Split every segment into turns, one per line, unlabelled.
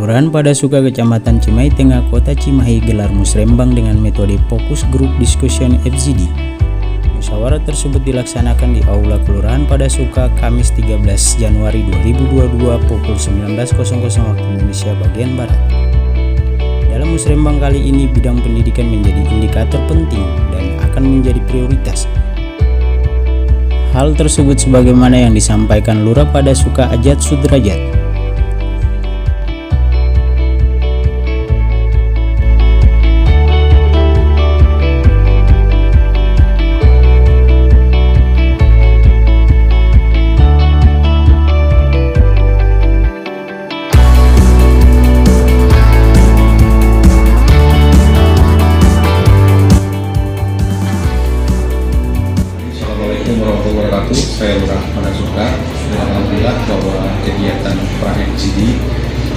Kelurahan Padasuka Kecamatan Cimahi Tengah Kota Cimahi gelar musrembang dengan metode fokus group discussion FGD. Musyawarah tersebut dilaksanakan di Aula Kelurahan Padasuka Kamis 13 Januari 2022 pukul 19.00 waktu Indonesia bagian Barat. Dalam musrembang kali ini bidang pendidikan menjadi indikator penting dan akan menjadi prioritas Hal tersebut sebagaimana yang disampaikan Lurah Padasuka Ajat Sudrajat
kegiatan Prahet CD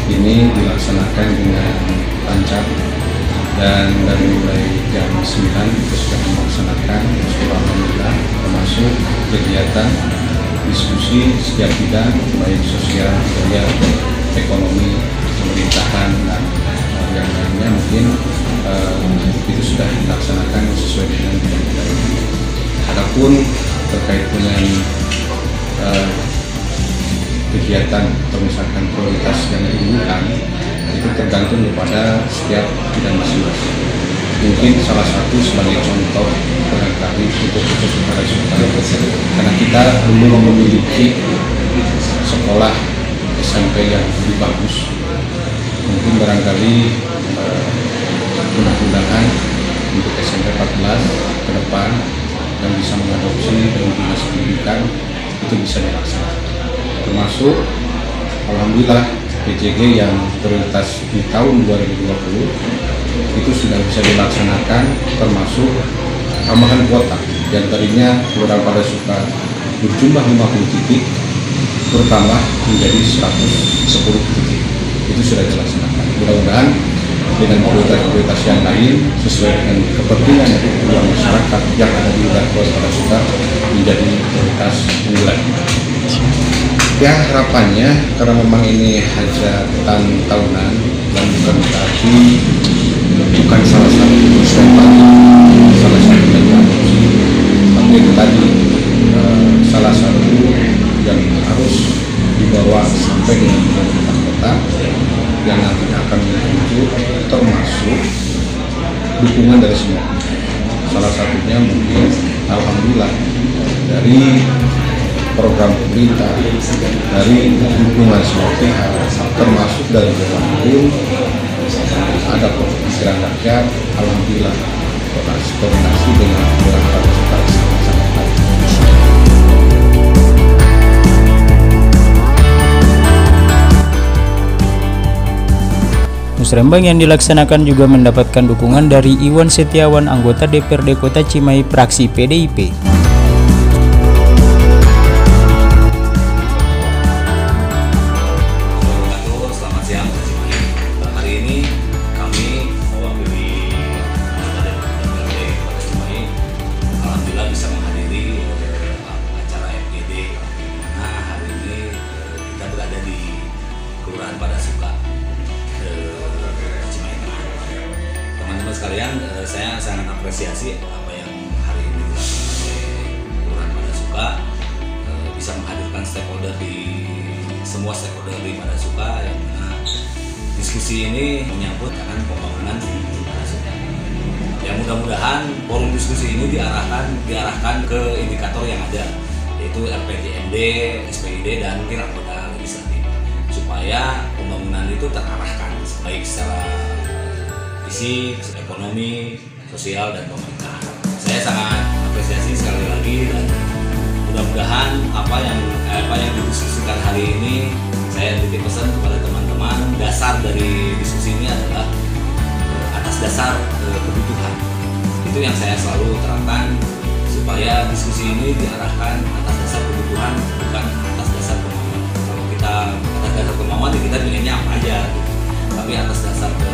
ini dilaksanakan dengan lancar dan dari mulai jam 9 kita sudah melaksanakan Alhamdulillah termasuk kegiatan diskusi setiap bidang baik sosial, budaya, ekonomi, pemerintahan dan yang lainnya mungkin uh, itu sudah dilaksanakan sesuai dengan bidang-bidang. Adapun terkait dengan uh, kegiatan atau misalkan prioritas yang diinginkan itu tergantung kepada setiap bidang masing-masing. Mungkin salah satu sebagai contoh barangkali untuk khusus kepada karena kita belum memiliki sekolah SMP yang lebih bagus. Mungkin barangkali uh, mudah-mudahan untuk SMP 14 ke depan yang bisa mengadopsi dari dinas pendidikan itu bisa dilaksanakan termasuk Alhamdulillah PJG yang prioritas di tahun 2020 itu sudah bisa dilaksanakan termasuk tambahan kuota. Yang tadinya Kelurahan pada suka berjumlah 50 titik bertambah menjadi 110 titik. Itu sudah dilaksanakan. Mudah-mudahan dengan prioritas-prioritas yang lain sesuai dengan kepentingan yang masyarakat yang ada di wilayah pada suka menjadi prioritas unggulan. Ya harapannya karena memang ini hajatan tahunan dan bukan berarti bukan salah satu strategi salah satu adopsi tapi itu tadi uh, salah satu yang harus dibawa sampai dengan pemerintah kota yang nantinya akan menuju termasuk dukungan dari semua salah satunya mungkin alhamdulillah dari program pemerintah dari dukungan semua pihak termasuk dari dewan ada pikiran rakyat alhamdulillah koordinasi dengan beberapa
Musrembang yang dilaksanakan juga mendapatkan dukungan dari Iwan Setiawan, anggota DPRD Kota Cimahi, praksi PDIP.
Saya sangat apresiasi apa yang hari ini dilakukan oleh Pada Suka eh, bisa menghadirkan stakeholder di semua stakeholder di Pada Suka yang mana diskusi ini menyangkut akan pembangunan di Pada Suka. Ya mudah-mudahan forum diskusi ini diarahkan diarahkan ke indikator yang ada yaitu RPJMD, SPID dan mungkin anggota legislatif supaya pembangunan itu terarahkan baik secara fisik, ekonomi, sosial dan pemerintahan. Saya sangat apresiasi sekali lagi dan mudah-mudahan apa yang apa yang didiskusikan hari ini saya titip pesan kepada teman-teman dasar dari diskusi ini adalah eh, atas dasar eh, kebutuhan itu yang saya selalu terangkan supaya diskusi ini diarahkan atas dasar kebutuhan bukan atas dasar kemauan kalau kita atas dasar kemauan ya kita pengennya apa aja gitu. tapi atas dasar ke,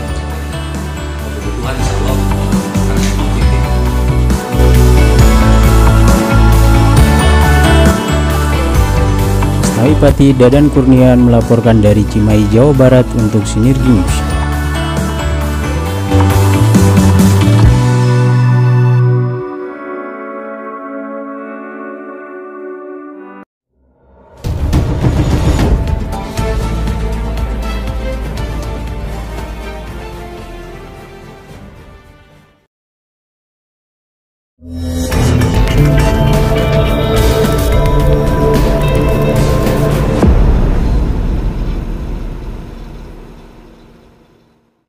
Adipati Dadan Kurnian melaporkan dari Cimahi, Jawa Barat untuk Sinergi News.